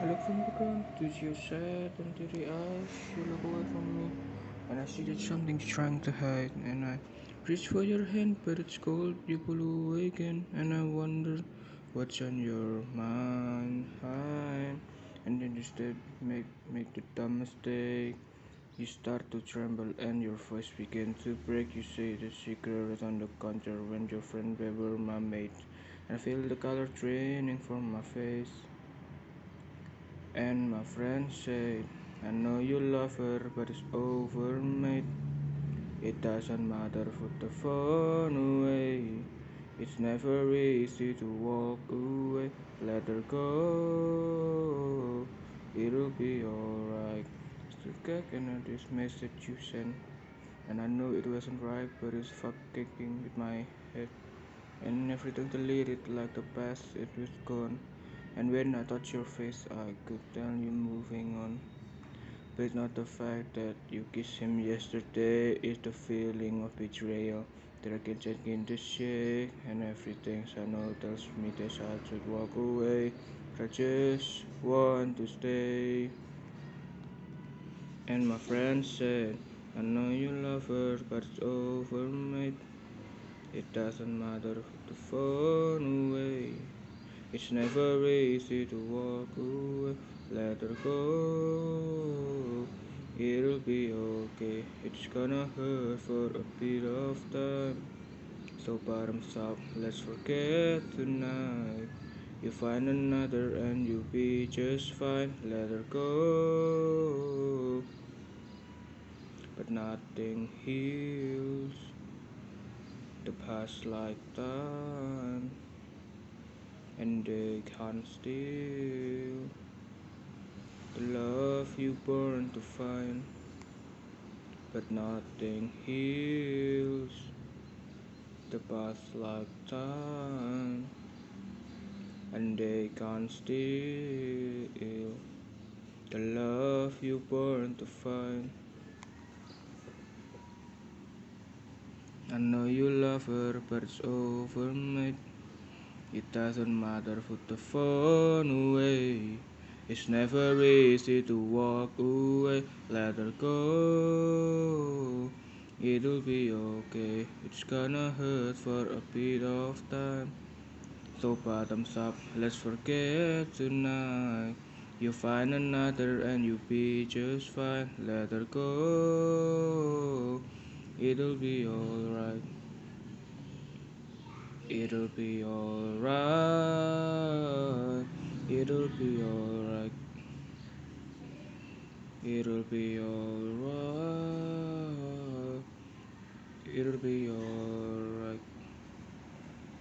I look from the ground to your sad and teary eyes. You look away from me, and I see that something's trying to hide. And I reach for your hand, but it's cold. You pull away again, and I wonder what's on your mind. And then you step, make make the dumb mistake. You start to tremble and your voice begins to break. You say the secret on the counter when your friend Weber, my mate. And I feel the color draining from my face. And my friend said, I know you love her, but it's over, mate. It doesn't matter, put the phone away. It's never easy to walk away. Let her go. It'll be alright. Still kicking this message you sent. And I know it wasn't right, but it's fucking with my head. And everything deleted like the past, it was gone. And when I touch your face, I could tell you moving on. But it's not the fact that you kissed him yesterday, it's the feeling of betrayal that I can just begin to shake. And everything I know tells me that I should walk away. I just want to stay. And my friend said, I know you love her, but it's over, mate. It doesn't matter, the phone away. It's never easy to walk away, let her go. It'll be okay, it's gonna hurt for a bit of time. So bottoms up, let's forget tonight. You find another and you'll be just fine, let her go. But nothing heals the past like time and they can't steal the love you burn to find. But nothing heals the past like time, and they can't steal the love you burn to find. I know you love her, but it's over, mate. It doesn't matter, put the phone away. It's never easy to walk away, let her go. It'll be okay, it's gonna hurt for a bit of time. So bottoms up, let's forget tonight. You find another and you'll be just fine, let her go. It'll be alright. It'll be alright. It'll be alright. It'll be alright. It'll be alright.